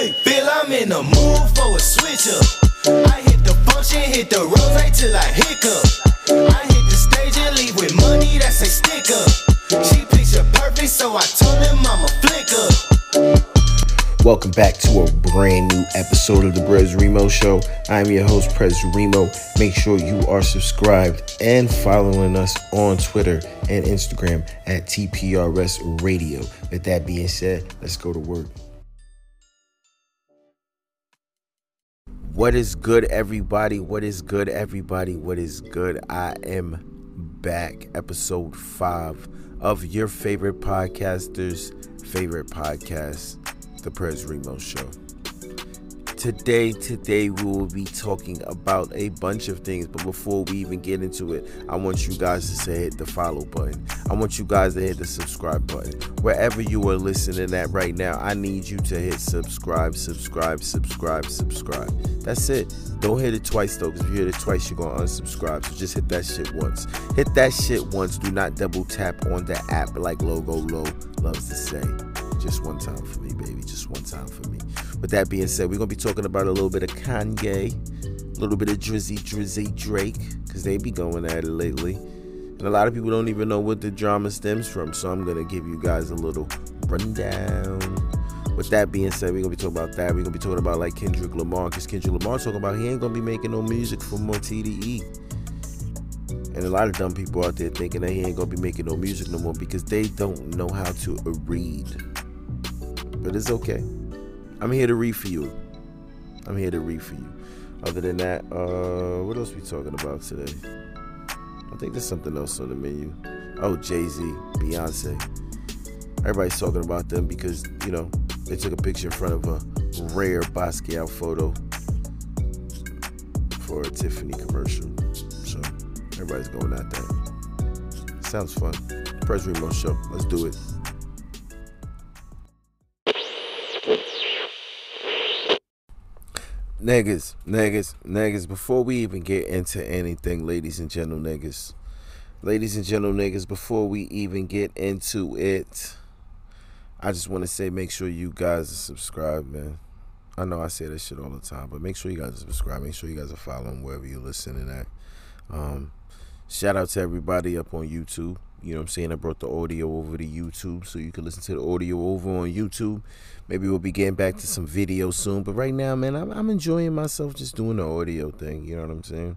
Hey, feel I'm in the mood for a switch up. I hit the function, hit the rose till I hiccup. I hit the stage and leave with money that's a stick up. She picture perfect, so I told him I'm a flick up. Welcome back to a brand new episode of the Prez Remo Show. I'm your host, Prez Remo. Make sure you are subscribed and following us on Twitter and Instagram at TPRS Radio. With that being said, let's go to work. What is good, everybody? What is good, everybody? What is good? I am back, episode five of your favorite podcasters' favorite podcast the Prez Remo Show. Today, today we will be talking about a bunch of things, but before we even get into it, I want you guys to say hit the follow button. I want you guys to hit the subscribe button. Wherever you are listening at right now, I need you to hit subscribe, subscribe, subscribe, subscribe. That's it. Don't hit it twice though, because if you hit it twice, you're gonna unsubscribe. So just hit that shit once. Hit that shit once. Do not double tap on the app like Logo Low loves to say. Just one time for me, baby. Just one time for me. With that being said, we're gonna be talking about a little bit of Kanye, a little bit of Drizzy Drizzy Drake, because they be going at it lately. And a lot of people don't even know what the drama stems from. So I'm gonna give you guys a little rundown. With that being said, we're gonna be talking about that. We're gonna be talking about like Kendrick Lamar, because Kendrick Lamar talking about he ain't gonna be making no music for more TDE. And a lot of dumb people out there thinking that he ain't gonna be making no music no more because they don't know how to read but it's okay. I'm here to read for you. I'm here to read for you. Other than that, uh, what else we talking about today? I think there's something else on the menu. Oh, Jay Z, Beyonce. Everybody's talking about them because you know they took a picture in front of a rare Basquiat photo for a Tiffany commercial. So everybody's going at that. Sounds fun. Prez Remo show. Let's do it. Niggas, niggas, niggas, before we even get into anything, ladies and gentle niggas, ladies and gentle niggas, before we even get into it, I just want to say make sure you guys are subscribed, man. I know I say this shit all the time, but make sure you guys are subscribed. Make sure you guys are following wherever you're listening at. Um, shout out to everybody up on YouTube. You know what I'm saying? I brought the audio over to YouTube so you can listen to the audio over on YouTube. Maybe we'll be getting back to some video soon. But right now, man, I'm, I'm enjoying myself just doing the audio thing. You know what I'm saying?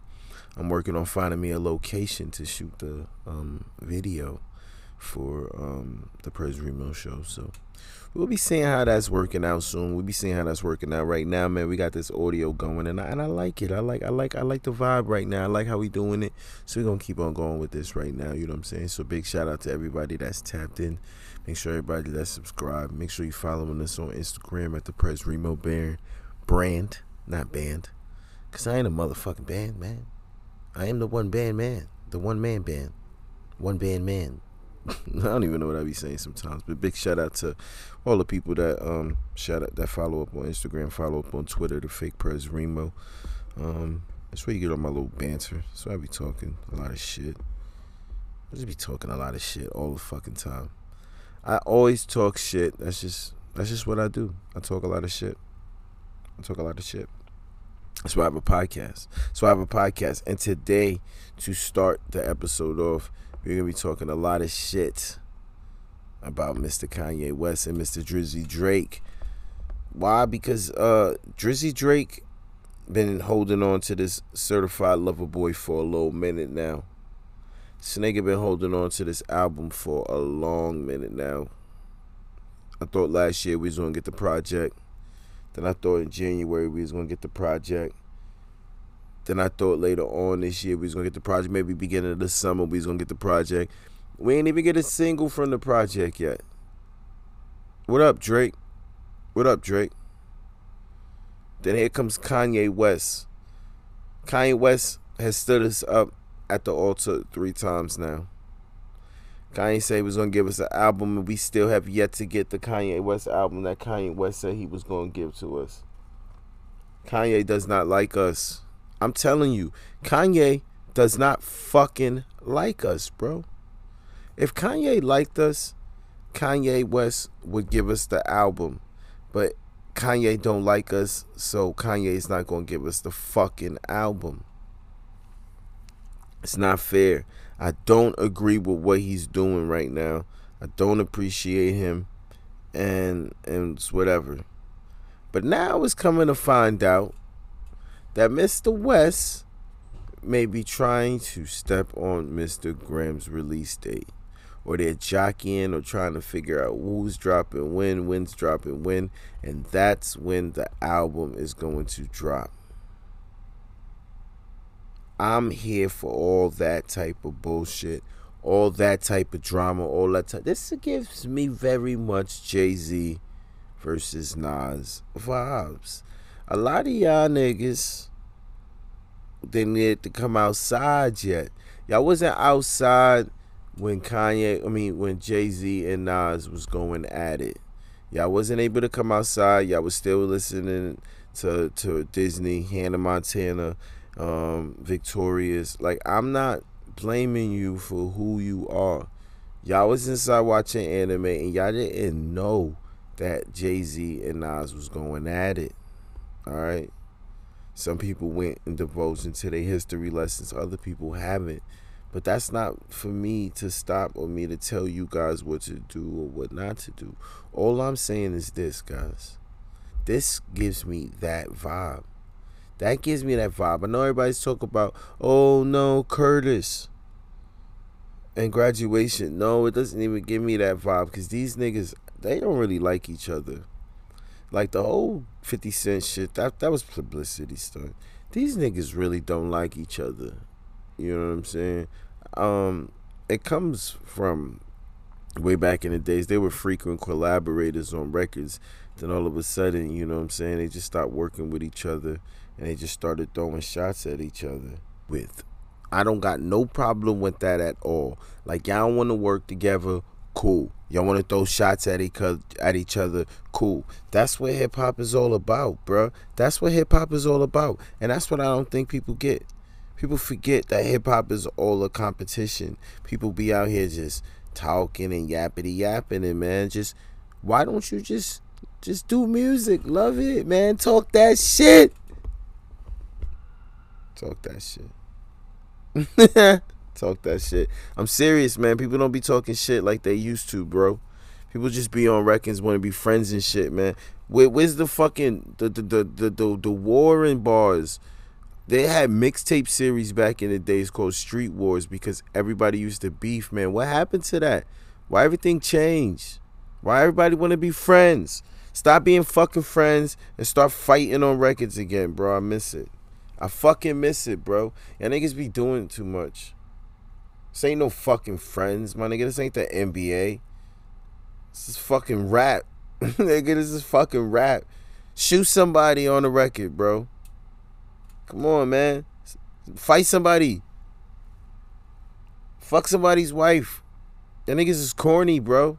I'm working on finding me a location to shoot the um, video for um, the Prez Remo show. So we'll be seeing how that's working out soon. We'll be seeing how that's working out right now, man. We got this audio going, and I, and I like it. I like I like I like the vibe right now. I like how we doing it. So we're gonna keep on going with this right now. You know what I'm saying? So big shout out to everybody that's tapped in. Make sure everybody that's subscribed. Make sure you following us on Instagram at the Prez Remo Brand, brand, not band. Cause I ain't a motherfucking band, man. I am the one band man, the one man band, one band man. I don't even know what I be saying sometimes, but big shout out to all the people that um shout out that follow up on Instagram, follow up on Twitter, the fake Prez Remo. Um, that's where you get all my little banter. So I be talking a lot of shit. I just be talking a lot of shit all the fucking time. I always talk shit. That's just that's just what I do. I talk a lot of shit. I talk a lot of shit. That's why I have a podcast. So I have a podcast, and today to start the episode off we're gonna be talking a lot of shit about Mr. Kanye West and Mr. Drizzy Drake. Why? Because uh Drizzy Drake been holding on to this certified lover boy for a little minute now. Snake been holding on to this album for a long minute now. I thought last year we was gonna get the project. Then I thought in January we was gonna get the project. Then I thought later on this year we was gonna get the project. Maybe beginning of the summer we was gonna get the project. We ain't even get a single from the project yet. What up, Drake? What up, Drake? Then here comes Kanye West. Kanye West has stood us up at the altar three times now. Kanye said he was gonna give us an album, and we still have yet to get the Kanye West album that Kanye West said he was gonna give to us. Kanye does not like us. I'm telling you, Kanye does not fucking like us, bro. If Kanye liked us, Kanye West would give us the album. But Kanye don't like us, so Kanye is not gonna give us the fucking album. It's not fair. I don't agree with what he's doing right now. I don't appreciate him and and it's whatever. But now it's coming to find out that Mr. West may be trying to step on Mr. Graham's release date. Or they're jockeying or trying to figure out who's dropping when, when's dropping when, and that's when the album is going to drop. I'm here for all that type of bullshit, all that type of drama, all that type. This gives me very much Jay Z versus Nas vibes. A lot of y'all niggas didn't need to come outside yet. Y'all wasn't outside when Kanye, I mean, when Jay Z and Nas was going at it. Y'all wasn't able to come outside. Y'all was still listening to to Disney, Hannah Montana, um, Victorious. Like I'm not blaming you for who you are. Y'all was inside watching anime and y'all didn't know that Jay Z and Nas was going at it. All right. Some people went and divulged into their history lessons. Other people haven't. But that's not for me to stop or me to tell you guys what to do or what not to do. All I'm saying is this, guys. This gives me that vibe. That gives me that vibe. I know everybody's talking about, oh no, Curtis and graduation. No, it doesn't even give me that vibe because these niggas, they don't really like each other. Like the whole 50 Cent shit, that, that was publicity stunt. These niggas really don't like each other. You know what I'm saying? Um, it comes from way back in the days. They were frequent collaborators on records. Then all of a sudden, you know what I'm saying, they just stopped working with each other and they just started throwing shots at each other with. I don't got no problem with that at all. Like y'all want to work together, cool. Y'all want to throw shots at each other, at each other, cool. That's what hip hop is all about, bro. That's what hip hop is all about, and that's what I don't think people get. People forget that hip hop is all a competition. People be out here just talking and yappity yapping, and man, just why don't you just just do music? Love it, man. Talk that shit. Talk that shit. Talk that shit. I'm serious, man. People don't be talking shit like they used to, bro. People just be on records, want to be friends and shit, man. Where, where's the fucking the the, the the the the war in bars? They had mixtape series back in the days called Street Wars because everybody used to beef, man. What happened to that? Why everything changed? Why everybody want to be friends? Stop being fucking friends and start fighting on records again, bro. I miss it. I fucking miss it, bro. Y'all niggas be doing too much. This ain't no fucking friends, my nigga. This ain't the NBA. This is fucking rap. nigga, this is fucking rap. Shoot somebody on the record, bro. Come on, man. Fight somebody. Fuck somebody's wife. That niggas is corny, bro.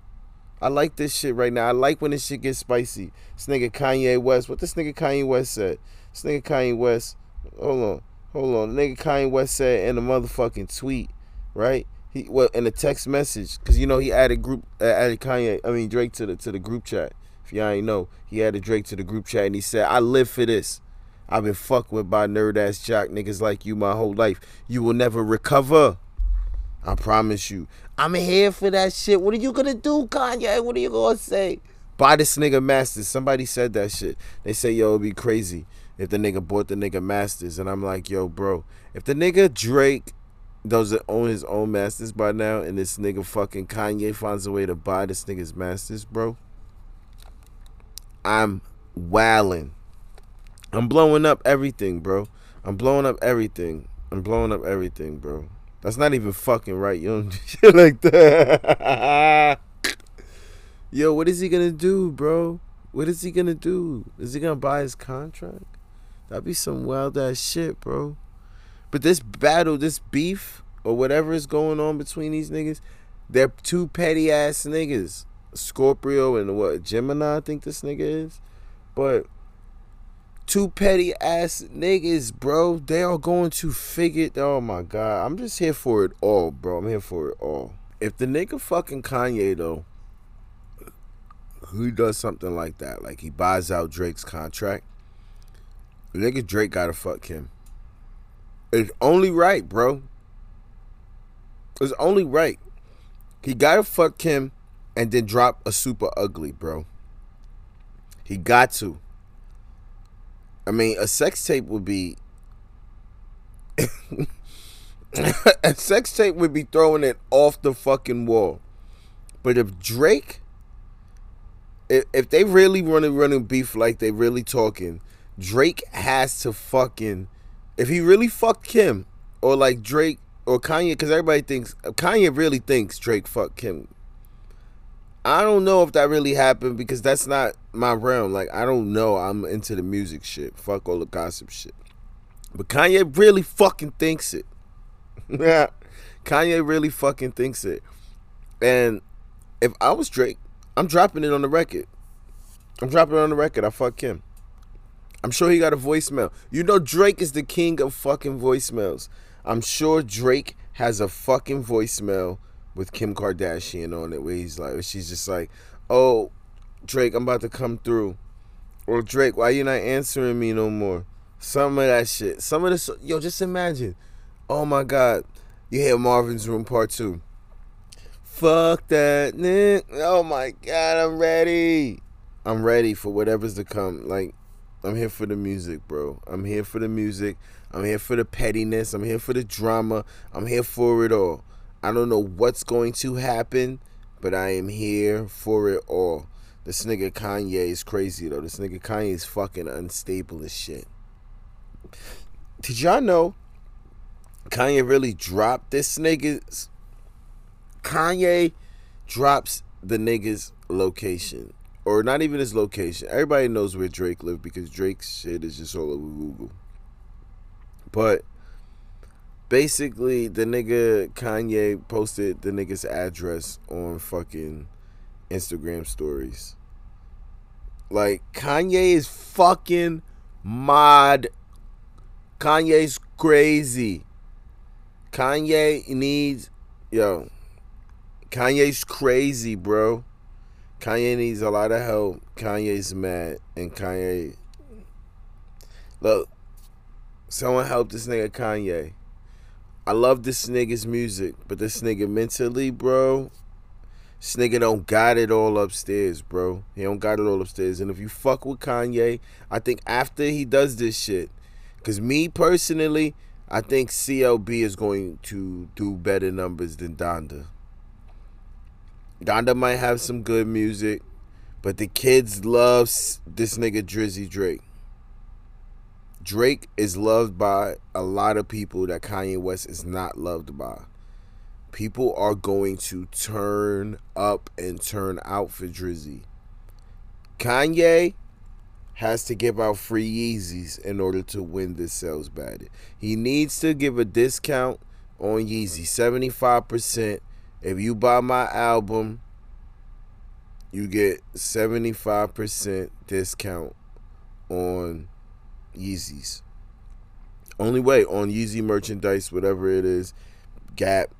I like this shit right now. I like when this shit gets spicy. This nigga Kanye West. What this nigga Kanye West said? This nigga Kanye West. Hold on. Hold on. The nigga Kanye West said in a motherfucking tweet, right? He well in a text message, cause you know he added group uh, added Kanye, I mean Drake to the to the group chat. If y'all ain't know, he added Drake to the group chat and he said, "I live for this." I've been fucked with by nerd ass jock niggas like you my whole life. You will never recover. I promise you. I'm here for that shit. What are you gonna do, Kanye? What are you gonna say? Buy this nigga Masters. Somebody said that shit. They say, yo, it'd be crazy if the nigga bought the nigga Masters. And I'm like, yo, bro, if the nigga Drake doesn't own his own Masters by now and this nigga fucking Kanye finds a way to buy this nigga's Masters, bro, I'm wailing. I'm blowing up everything, bro. I'm blowing up everything. I'm blowing up everything, bro. That's not even fucking right. You don't do shit like that. Yo, what is he gonna do, bro? What is he gonna do? Is he gonna buy his contract? That'd be some wild ass shit, bro. But this battle, this beef, or whatever is going on between these niggas, they're two petty ass niggas. Scorpio and what Gemini, I think this nigga is. But two petty ass niggas, bro. They are going to figure. Oh my god, I'm just here for it all, bro. I'm here for it all. If the nigga fucking Kanye though who does something like that, like he buys out Drake's contract, the nigga Drake gotta fuck Kim. It's only right, bro. It's only right. He gotta fuck Kim and then drop a super ugly, bro. He got to. I mean, a sex tape would be a sex tape would be throwing it off the fucking wall. But if Drake, if, if they really running running beef like they really talking, Drake has to fucking, if he really fucked Kim, or like Drake or Kanye, because everybody thinks Kanye really thinks Drake fucked Kim. I don't know if that really happened because that's not my realm. Like I don't know. I'm into the music shit. Fuck all the gossip shit. But Kanye really fucking thinks it. Yeah. Kanye really fucking thinks it. And if I was Drake, I'm dropping it on the record. I'm dropping it on the record. I fuck him. I'm sure he got a voicemail. You know Drake is the king of fucking voicemails. I'm sure Drake has a fucking voicemail with Kim Kardashian on it where he's like she's just like, "Oh, Drake, I'm about to come through." Or Drake, why you not answering me no more? Some of that shit. Some of this yo, just imagine. Oh my god. You hear Marvin's Room Part 2. Fuck that, Nick. Oh my god, I'm ready. I'm ready for whatever's to come. Like, I'm here for the music, bro. I'm here for the music. I'm here for the pettiness. I'm here for the drama. I'm here for it all. I don't know what's going to happen, but I am here for it all. This nigga Kanye is crazy though. This nigga Kanye is fucking unstable as shit. Did y'all know Kanye really dropped this nigga's Kanye drops the nigga's location. Or not even his location. Everybody knows where Drake lived because Drake's shit is just all over Google. But basically the nigga Kanye posted the nigga's address on fucking Instagram stories. Like Kanye is fucking mod. Kanye's crazy. Kanye needs yo. Kanye's crazy, bro. Kanye needs a lot of help. Kanye's mad, and Kanye. Look, someone help this nigga Kanye. I love this nigga's music, but this nigga mentally, bro, this nigga don't got it all upstairs, bro. He don't got it all upstairs. And if you fuck with Kanye, I think after he does this shit, because me personally, I think CLB is going to do better numbers than Donda. Donda might have some good music, but the kids love this nigga Drizzy Drake. Drake is loved by a lot of people that Kanye West is not loved by. People are going to turn up and turn out for Drizzy. Kanye has to give out free Yeezys in order to win this sales battle. He needs to give a discount on Yeezy, 75%. If you buy my album, you get 75% discount on Yeezys. Only way on Yeezy merchandise, whatever it is, Gap,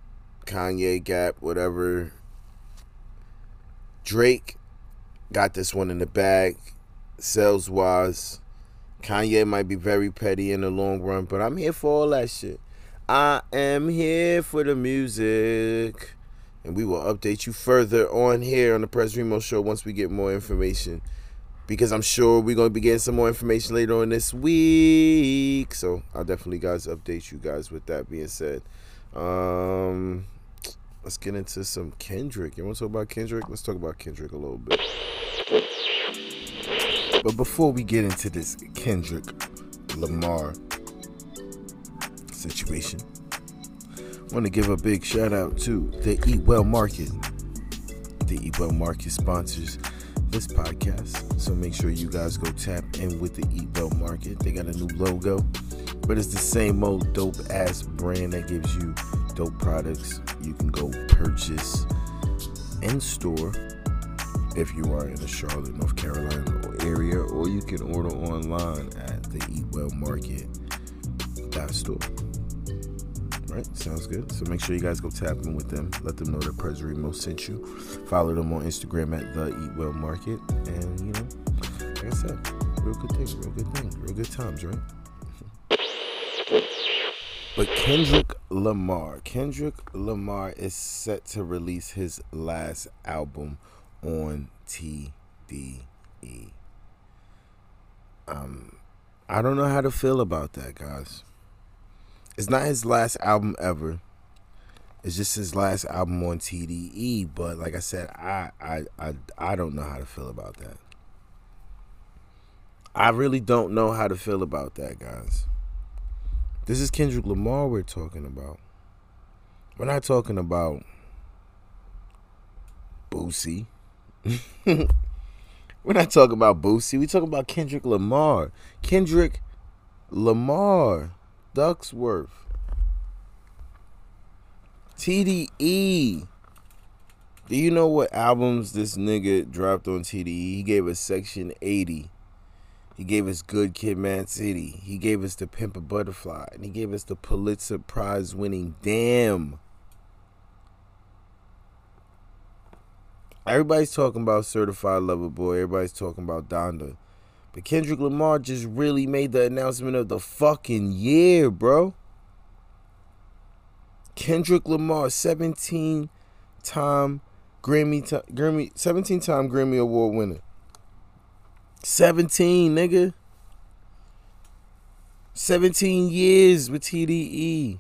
Kanye, Gap, whatever. Drake got this one in the bag sales wise. Kanye might be very petty in the long run, but I'm here for all that shit. I am here for the music. And we will update you further on here on the Prez Remo Show once we get more information. Because I'm sure we're going to be getting some more information later on this week. So I'll definitely, guys, update you guys with that being said. Um, let's get into some Kendrick. You want to talk about Kendrick? Let's talk about Kendrick a little bit. But before we get into this Kendrick Lamar situation, want to give a big shout out to the Eat Well Market. The Eat Well Market sponsors this podcast, so make sure you guys go tap in with the Eat Well Market. They got a new logo, but it's the same old dope ass brand that gives you dope products you can go purchase in store if you are in the Charlotte, North Carolina area, or you can order online at the Eat Well Market store. Right? Sounds good. So make sure you guys go tap in with them. Let them know that Prez Remo sent you. Follow them on Instagram at the Eat Well Market. And you know, like I said, real good thing, real good thing, real good times, right? But Kendrick Lamar, Kendrick Lamar is set to release his last album on TDE. Um, I don't know how to feel about that, guys. It's not his last album ever. It's just his last album on TDE. But like I said, I I I, I don't know how to feel about that. I really don't know how to feel about that, guys. This is Kendrick Lamar we're talking about. We're not talking about Boosie. we're not talking about Boosie. We're talking about Kendrick Lamar. Kendrick Lamar. Duckworth. TDE. Do you know what albums this nigga dropped on TDE? He gave us Section 80. He gave us Good Kid M.A.A.D City. He gave us To Pimp a Butterfly. And he gave us the Pulitzer Prize winning Damn. Everybody's talking about Certified Lover Boy. Everybody's talking about Donda. But Kendrick Lamar just really made the announcement of the fucking year, bro. Kendrick Lamar, 17 time Grammy, Grammy 17 time Grammy Award winner. 17, nigga. 17 years with TDE.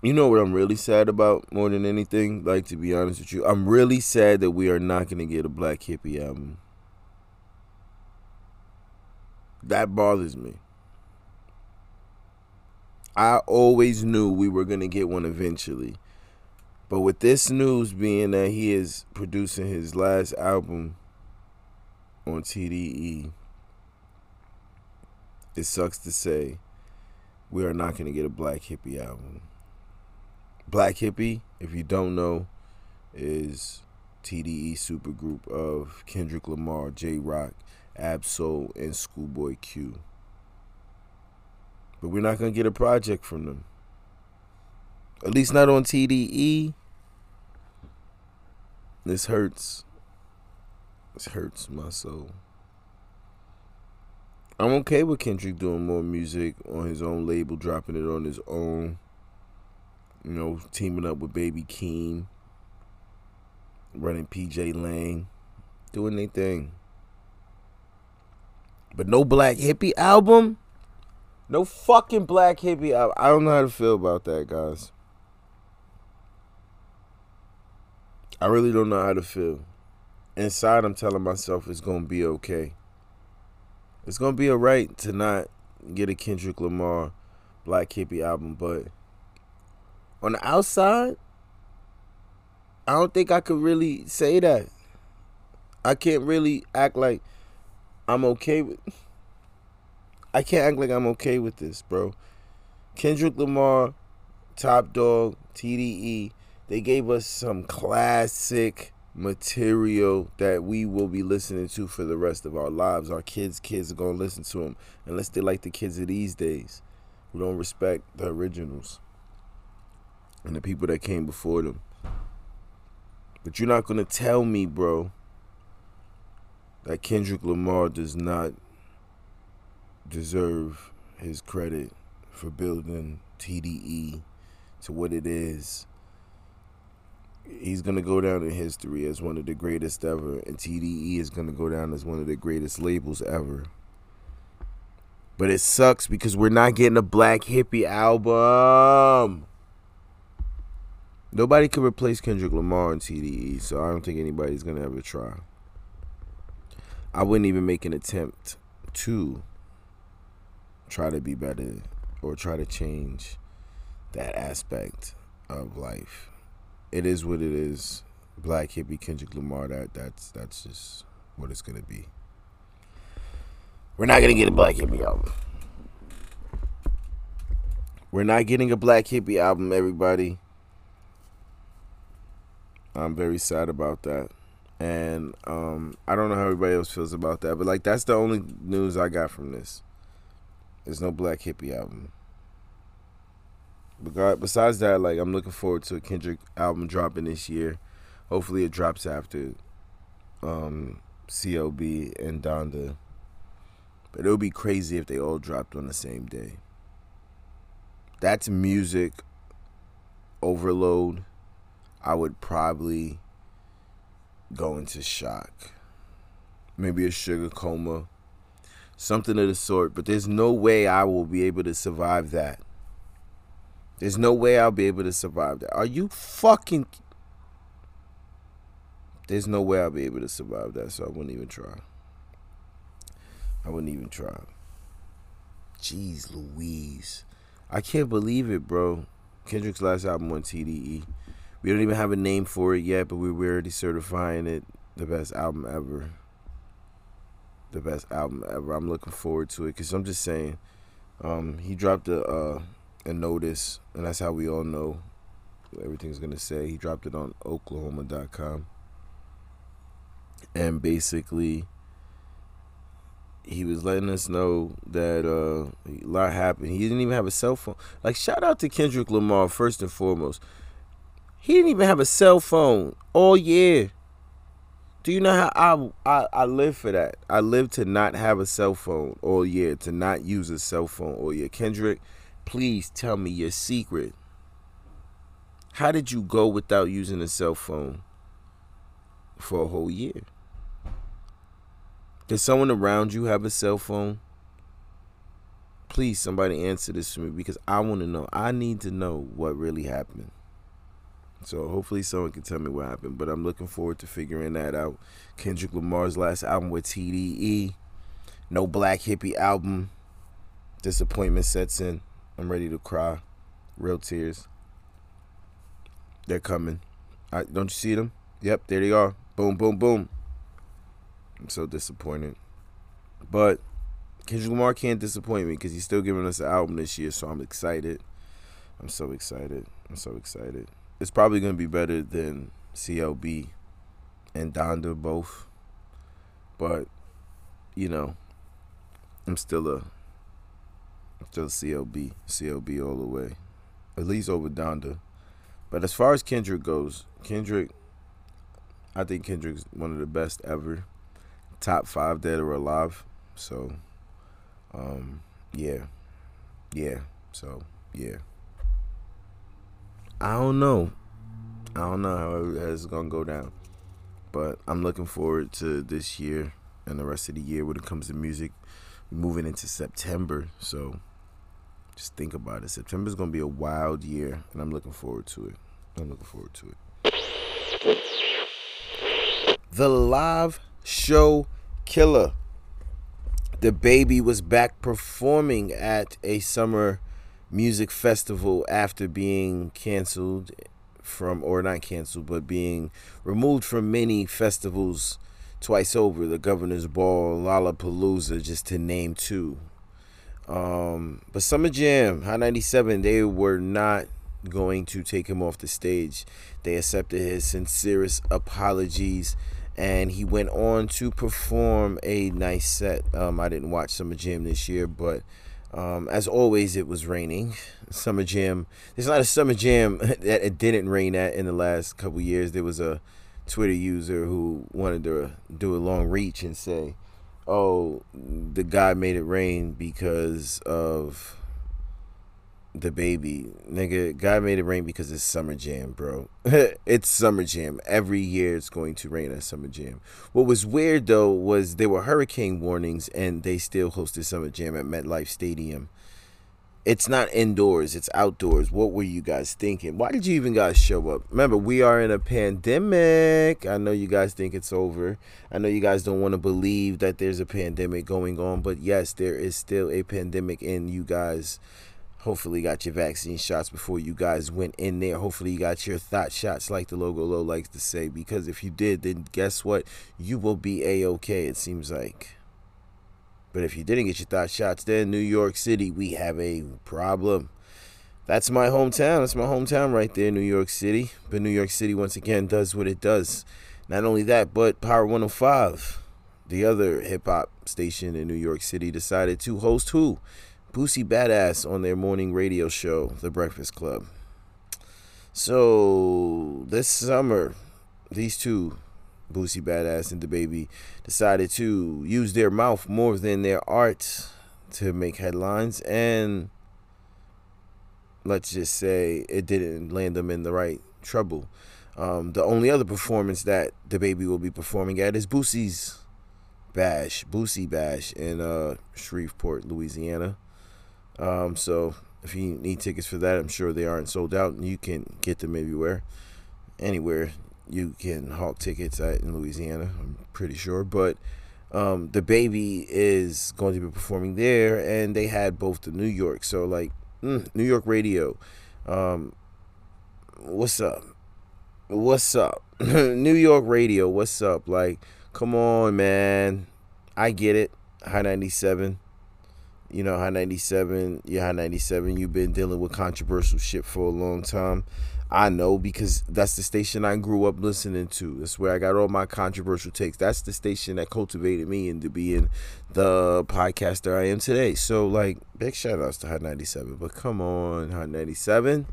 You know what I'm really sad about more than anything? Like, to be honest with you, I'm really sad that we are not going to get a Black Hippie album. That bothers me. I always knew we were going to get one eventually. But with this news being that he is producing his last album on TDE, it sucks to say we are not going to get a Black Hippie album. Black Hippie, if you don't know, is TDE supergroup of Kendrick Lamar, Jay Rock, Ab-Soul, and Schoolboy Q. But we're not going to get a project from them. At least not on TDE. This hurts. This hurts my soul. I'm okay with Kendrick doing more music on his own label, dropping it on his own. You know, teaming up with Baby Keem, running pgLang, doing their thing. But no Black hippie album? No fucking Black hippie album. I don't know how to feel about that, guys. I really don't know how to feel. Inside, I'm telling myself it's going to be okay. It's going to be alright to not get a Kendrick Lamar Black Hippie album, but on the outside, I don't think I could really say that. I can't really act like I'm okay with. I can't act like I'm okay with this, bro. Kendrick Lamar, Top Dawg, TDE, they gave us some classic material that we will be listening to for the rest of our lives. Our kids' kids are going to listen to them unless they like the kids of these days who don't respect the originals and the people that came before them. But you're not going to tell me, bro, that Kendrick Lamar does not deserve his credit for building TDE to what it is. He's going to go down in history as one of the greatest ever, and TDE is going to go down as one of the greatest labels ever. But it sucks because we're not getting a Black hippie album. Nobody could replace Kendrick Lamar in TDE, so I don't think anybody's going to ever try. I wouldn't even make an attempt to try to be better or try to change that aspect of life. It is what it is. Black hippie Kendrick Lamar. That that's that's just what it's gonna be. We're not gonna get a Black hippie album. We're not getting a Black hippie album, everybody. I'm very sad about that. And um, I don't know how everybody else feels about that, but like that's the only news I got from this. There's no Black Hippie album. besides that, like I'm looking forward to a Kendrick album dropping this year. Hopefully, it drops after um, CLB and Donda. But it would be crazy if they all dropped on the same day. That's music overload. I would probably go into shock. Maybe a sugar coma. Something of the sort. But there's no way I will be able to survive that. There's no way I'll be able to survive that. Are you fucking. There's no way I'll be able to survive that, so I wouldn't even try. I wouldn't even try. Jeez Louise. I can't believe it, bro. Kendrick's last album on TDE. We don't even have a name for it yet, but we're already certifying it the best album ever. The best album ever. I'm looking forward to it because I'm just saying, um, he dropped a uh, a notice, and that's how we all know everything's gonna say. He dropped it on oklama.com, and basically he was letting us know that uh, a lot happened. He didn't even have a cell phone. Like shout out to Kendrick Lamar first and foremost. He didn't even have a cell phone all year. Do you know how I, I I live for that? I live to not have a cell phone all year, to not use a cell phone all year. Kendrick, please tell me your secret. How did you go without using a cell phone for a whole year? Does someone around you have a cell phone? Please, somebody answer this for me because I want to know. I need to know what really happened. So hopefully someone can tell me what happened. But I'm looking forward to figuring that out. Kendrick Lamar's last album with TDE. No Black Hippie album. Disappointment sets in. I'm ready to cry. Real tears. They're coming. I, don't you see them? Yep, there they are. Boom, boom, boom. I'm so disappointed. But Kendrick Lamar can't disappoint me because he's still giving us an album this year, so I'm excited. I'm so excited. I'm so excited. It's probably gonna be better than CLB and Donda both. But, you know, I'm still a still a CLB. CLB all the way. At least over Donda. But as far as Kendrick goes, Kendrick I think Kendrick's one of the best ever top five dead or alive. So, um, yeah, yeah. So, yeah. I don't know. I don't know how it's gonna go down, but I'm looking forward to this year and the rest of the year when it comes to music. moving into September, so just think about it. September is gonna be a wild year, and I'm looking forward to it. I'm looking forward to it. The live show killer. DaBaby was back performing at a summer music festival after being canceled from, or not canceled, but being removed from many festivals twice over the Governor's Ball, Lollapalooza, just to name two. Um, but Summer Jam, Hot 97, they were not going to take him off the stage. They accepted his sincerest apologies and he went on to perform a nice set. Um, I didn't watch Summer Jam this year, but um, as always, it was raining. Summer Jam. There's not a Summer Jam that it didn't rain at in the last couple years. There was a Twitter user who wanted to do a long reach and say, "Oh, the guy made it rain because of." DaBaby. Nigga, God made it rain because it's summer jam, bro. it's summer jam. Every year it's going to rain at summer jam. What was weird though was there were hurricane warnings and they still hosted summer jam at MetLife Stadium. It's not indoors, it's outdoors. What were you guys thinking? Why did you even guys show up? Remember, we are in a pandemic. I know you guys think it's over. I know you guys don't want to believe that there's a pandemic going on, but yes, there is still a pandemic and you guys Hopefully, got your vaccine shots before you guys went in there. Hopefully, you got your thought shots, like the logo low likes to say. Because if you did, then guess what? You will be a okay. It seems like. But if you didn't get your thought shots, then New York City, we have a problem. That's my hometown. That's my hometown right there, New York City. But New York City, once again, does what it does. Not only that, but Power 105, the other hip hop station in New York City, decided to host who? Boosie Badazz on their morning radio show, The Breakfast Club. So this summer, these two, Boosie Badazz and DaBaby, decided to use their mouth more than their art to make headlines, and let's just say it didn't land them in the right trouble. Um, the only other performance that DaBaby will be performing at is Boosie's Bash, Boosie Bash in uh, Shreveport, Louisiana. Um, so if you need tickets for that, I'm sure they aren't sold out, and you can get them everywhere, anywhere you can hawk tickets at in Louisiana. I'm pretty sure, but um, baby is going to be performing there, and they had both the New York, so like mm, New York radio. Um, what's up? What's up? New York radio. What's up? Like, come on, man. I get it. Hot 97 you know, Hot 97, yeah, Hot 97, you've been dealing with controversial shit for a long time. I know because that's the station I grew up listening to. That's where I got all my controversial takes. That's the station that cultivated me into being the podcaster I am today. So, like, big shout outs to Hot 97. But come on, Hot 97.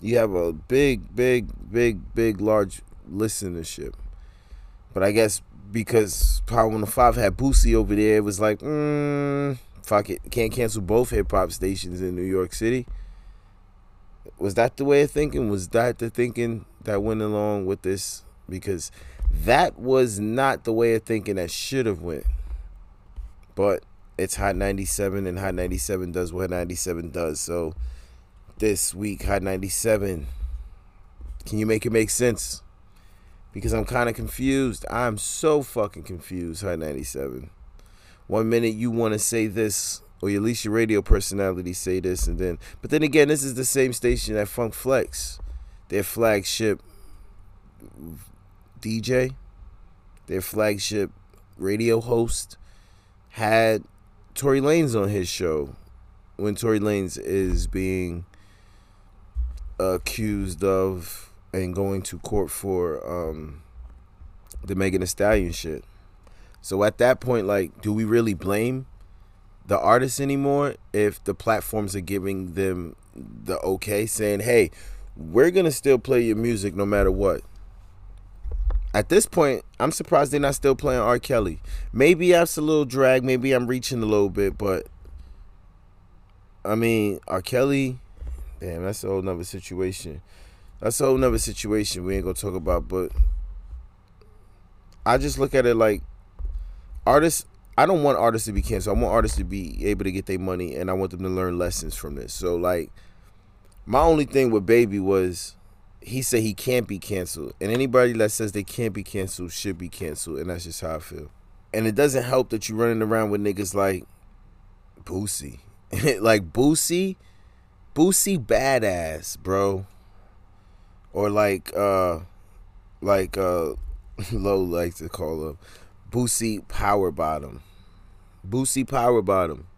You have a big, big, big, big, large listenership. But I guess because Power 105 had Boosie over there. It was like, mm, fuck it. Can't cancel both hip hop stations in New York City. Was that the way of thinking? Was that the thinking that went along with this? Because that was not the way of thinking that should have went. But it's Hot 97 and Hot 97 does what 97 does. So this week, Hot 97, can you make it make sense? Because I'm kind of confused. I'm so fucking confused, Hot 97. One minute you want to say this, or at least your radio personality say this, and then, but then again, this is the same station that Funk Flex, their flagship DJ, their flagship radio host, had Tory Lanez on his show when Tory Lanez is being accused of and going to court for um, the Megan Thee Stallion shit. So at that point, like, do we really blame the artists anymore if the platforms are giving them the okay, saying, "Hey, we're gonna still play your music no matter what." At this point, I'm surprised they're not still playing R. Kelly. Maybe that's a little drag. Maybe I'm reaching a little bit, but I mean, R. Kelly, damn, that's a whole nother situation. That's a whole nother situation we ain't gonna talk about, but I just look at it like artists I don't want artists to be canceled. I want artists to be able to get their money and I want them to learn lessons from this. So like my only thing with Baby was he said he can't be canceled. And anybody that says they can't be canceled should be canceled. And that's just how I feel. And it doesn't help that you're running around with niggas like Boosie. like Boosie, Boosie badass, bro or like uh like uh Low likes to call him Boosie Power Bottom. Boosie Power Bottom.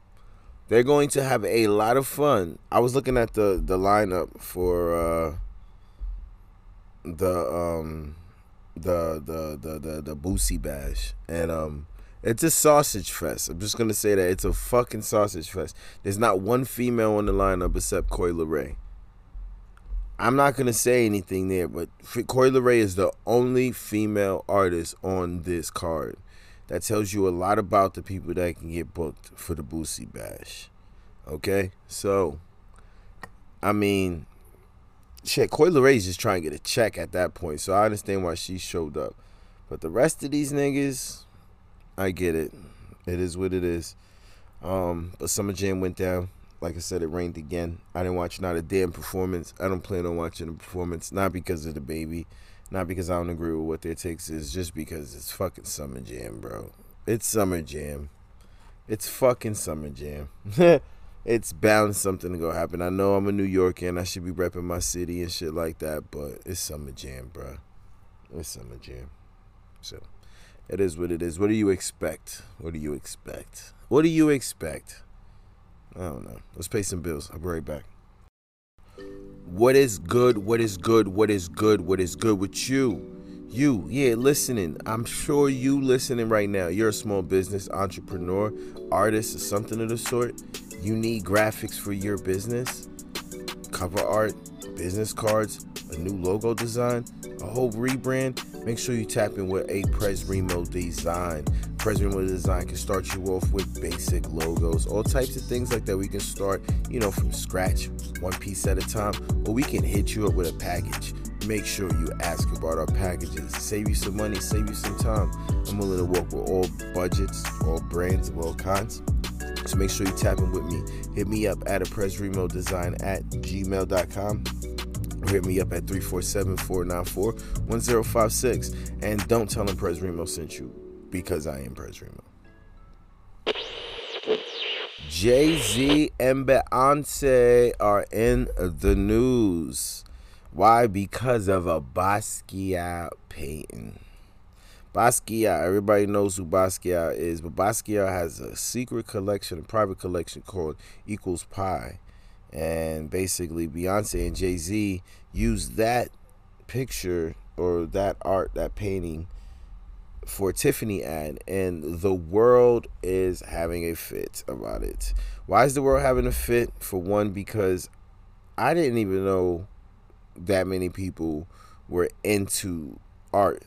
They're going to have a lot of fun. I was looking at the the lineup for uh the um the the the the, the Boosie Bash and um it's a sausage fest. I'm just gonna say that it's a fucking sausage fest. There's not one female on the lineup except Coi Leray. I'm not gonna say anything there, but Coi Leray is the only female artist on this card. That tells you a lot about the people that can get booked for the Boosie Bash. Okay, so I mean, shit, Coi Leray is just trying to get a check at that point, so I understand why she showed up. But the rest of these niggas, I get it. It is what it is. Um, but Summer Jam went down. Like I said, it rained again. I didn't watch not a damn performance. I don't plan on watching a performance, not because of DaBaby, not because I don't agree with what their takes is, just because it's fucking Summer Jam, bro. It's Summer Jam. It's fucking Summer Jam. it's bound something to go happen. I know I'm a New Yorker and I should be repping my city and shit like that, but it's Summer Jam, bro. It's Summer Jam. So, it is what it is. What do you expect? What do you expect? What do you expect? I don't know. Let's pay some bills. I'll be right back. What is good? What is good? What is good? What is good with you? You, yeah, listening. I'm sure you listening right now. You're a small business entrepreneur, artist, or something of the sort. You need graphics for your business, cover art, business cards, a new logo design, a whole rebrand. Make sure you tap in with a Prez Remo design. Pres Remo design can start you off with basic logos, all types of things like that. We can start, you know, from scratch, one piece at a time, or we can hit you up with a package make sure you ask about our packages. Save you some money, save you some time. I'm willing to work with all budgets, all brands of all kinds. So make sure you tap in with me. Hit me up at a Presremo design at gmail.com. Or hit me up at 347-494-1056. And don't tell them Pres Remo sent you because I am Pres Remo. Jay-Z and Beyonce are in the news. Why? Because of a Basquiat painting. Basquiat, everybody knows who Basquiat is, but Basquiat has a secret collection, a private collection called Equals Pi. And basically, Beyonce and Jay Z used that picture or that art, that painting, for Tiffany ad, and the world is having a fit about it. Why is the world having a fit? For one, because I didn't even know that many people were into art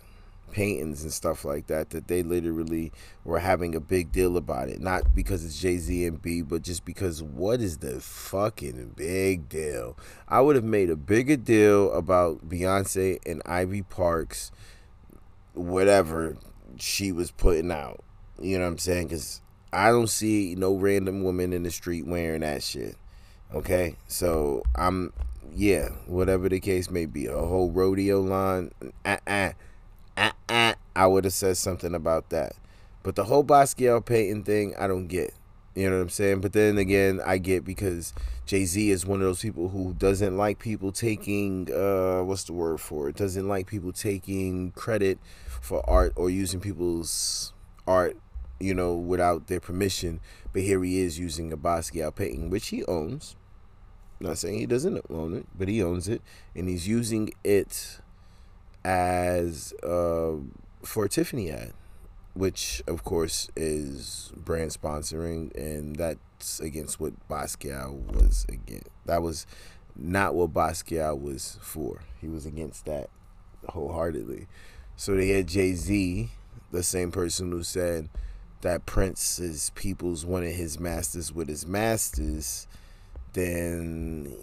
paintings and stuff like that that they literally were having a big deal about it not because it's jay-z and b but just because what is the fucking big deal i would have made a bigger deal about beyonce and Ivy Parks whatever she was putting out you know what i'm saying because i don't see no random woman in the street wearing that shit okay so i'm yeah, whatever the case may be, a whole rodeo line, uh, uh, uh, uh, I would have said something about that. But the whole Basquiat painting thing, I don't get. You know what I'm saying? But then again, I get because Jay Z is one of those people who doesn't like people taking uh, what's the word for it? Doesn't like people taking credit for art or using people's art, you know, without their permission. But here he is using a Basquiat painting, which he owns. I'm not saying he doesn't own it, but he owns it, and he's using it as uh, for a Tiffany ad, which of course is brand sponsoring, and that's against what Basquiat was against. That was not what Basquiat was for. He was against that wholeheartedly. So they had Jay Z, the same person who said that Prince's peoples wanted his masters with his masters then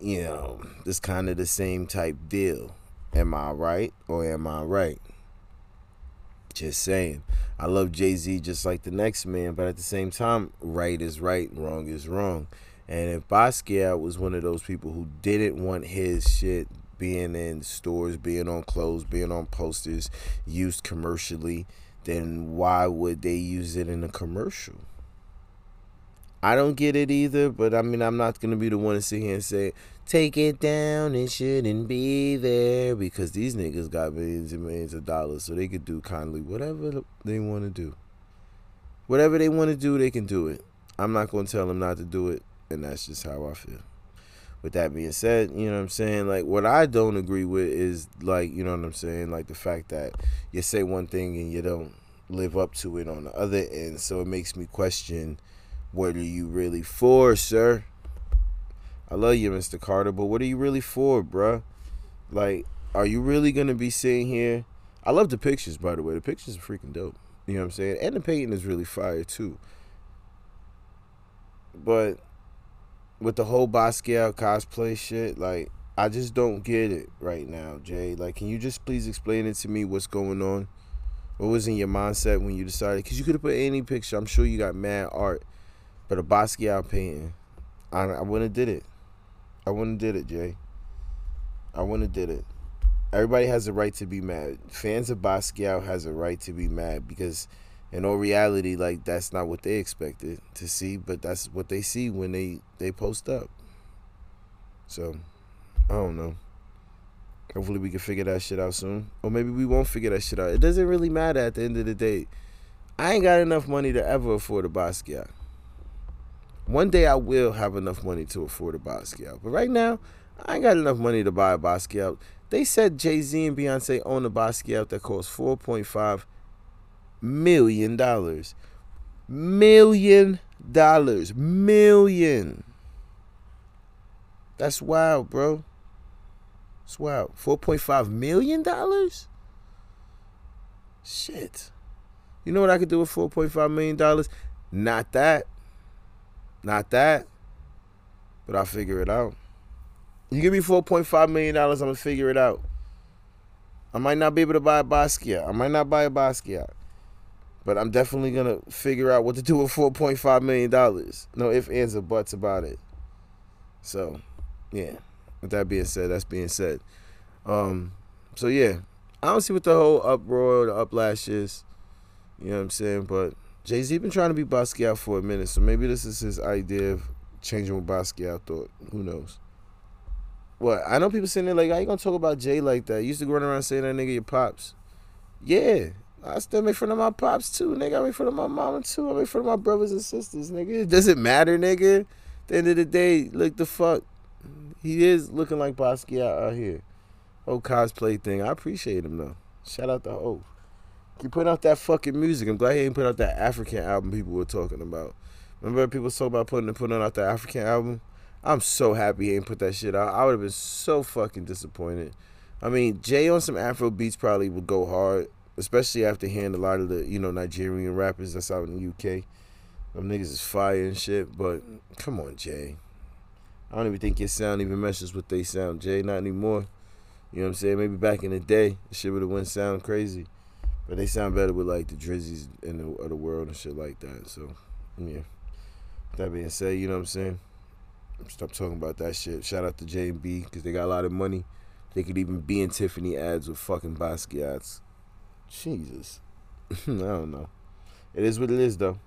you know, it's kind of the same type deal. Am I right or am I right? Just saying. I love Jay Z just like the next man, but at the same time, right is right, wrong is wrong. And if Basquiat was one of those people who didn't want his shit being in stores, being on clothes, being on posters, used commercially, then why would they use it in a commercial? I don't get it either, but I mean, I'm not going to be the one to sit here and say, take it down, it shouldn't be there, because these niggas got millions and millions of dollars, so they could do kindly whatever they want to do. Whatever they want to do, they can do it. I'm not going to tell them not to do it, and that's just how I feel. With that being said, you know what I'm saying? Like, what I don't agree with is, like, you know what I'm saying? Like, the fact that you say one thing and you don't live up to it on the other end, so it makes me question what are you really for, sir? I love you, Mr. Carter, but what are you really for, bruh? Like, are you really gonna be sitting here? I love the pictures, by the way. The pictures are freaking dope. You know what I'm saying? And the painting is really fire too. But with the whole Basquiat cosplay shit, like I just don't get it right now, Jay. Like, can you just please explain it to me? What's going on? What was in your mindset when you decided? Because you could have put any picture. I'm sure you got mad art but a Basquiat painting, I, I wouldn't have did it. I wouldn't did it, Jay. I wouldn't did it. Everybody has a right to be mad. Fans of Basquiat has a right to be mad because in all reality, like that's not what they expected to see, but that's what they see when they they post up. So, I don't know. Hopefully we can figure that shit out soon. Or maybe we won't figure that shit out. It doesn't really matter at the end of the day. I ain't got enough money to ever afford a Basquiat. One day I will have enough money to afford a Basquiat. But right now, I ain't got enough money to buy a Basquiat. They said Jay Z and Beyonce own a Basquiat that costs four point five million dollars. Million dollars. Million. That's wild, bro. It's wild. Four point five million dollars? Shit. You know what I could do with four point five million dollars? Not that. Not that. But I'll figure it out. You give me four point five million dollars, I'm gonna figure it out. I might not be able to buy a Basquiat. I might not buy a Basquiat. But I'm definitely gonna figure out what to do with four point five million dollars. No ifs, ands, or buts about it. So, yeah. With that being said, that's being said. Um, so yeah, I don't see what the whole uproar, the uplash is. You know what I'm saying? But Jay Z been trying to be Basquiat for a minute, so maybe this is his idea of changing what Basquiat thought. Who knows? What I know people sitting there like, how you gonna talk about Jay like that? You used to go around saying that nigga your pops. Yeah, I still make fun of my pops too, nigga. I make fun of my mama too. I make fun of my brothers and sisters, nigga. It doesn't matter, nigga. At the end of the day, look the fuck. He is looking like Basquiat out here. Whole cosplay thing. I appreciate him though. Shout out to Hov. He put out that fucking music. I'm glad he ain't put out that African album people were talking about. Remember people talk about putting putting out the African album? I'm so happy he ain't put that shit out. I would have been so fucking disappointed. I mean, Jay on some Afro beats probably would go hard, especially after hearing a lot of the you know Nigerian rappers that's out in the UK. Them niggas is fire and shit. But come on, Jay. I don't even think your sound even meshes with they sound, Jay. Not anymore. You know what I'm saying? Maybe back in the day, shit would have went sound crazy. But they sound better with like the Drizzies in the, of the world and shit like that. So, yeah. That being said, you know what I'm saying? Stop talking about that shit. Shout out to J and B because they got a lot of money. They could even be in Tiffany ads with fucking Basquiat's. Jesus. I don't know. It is what it is though.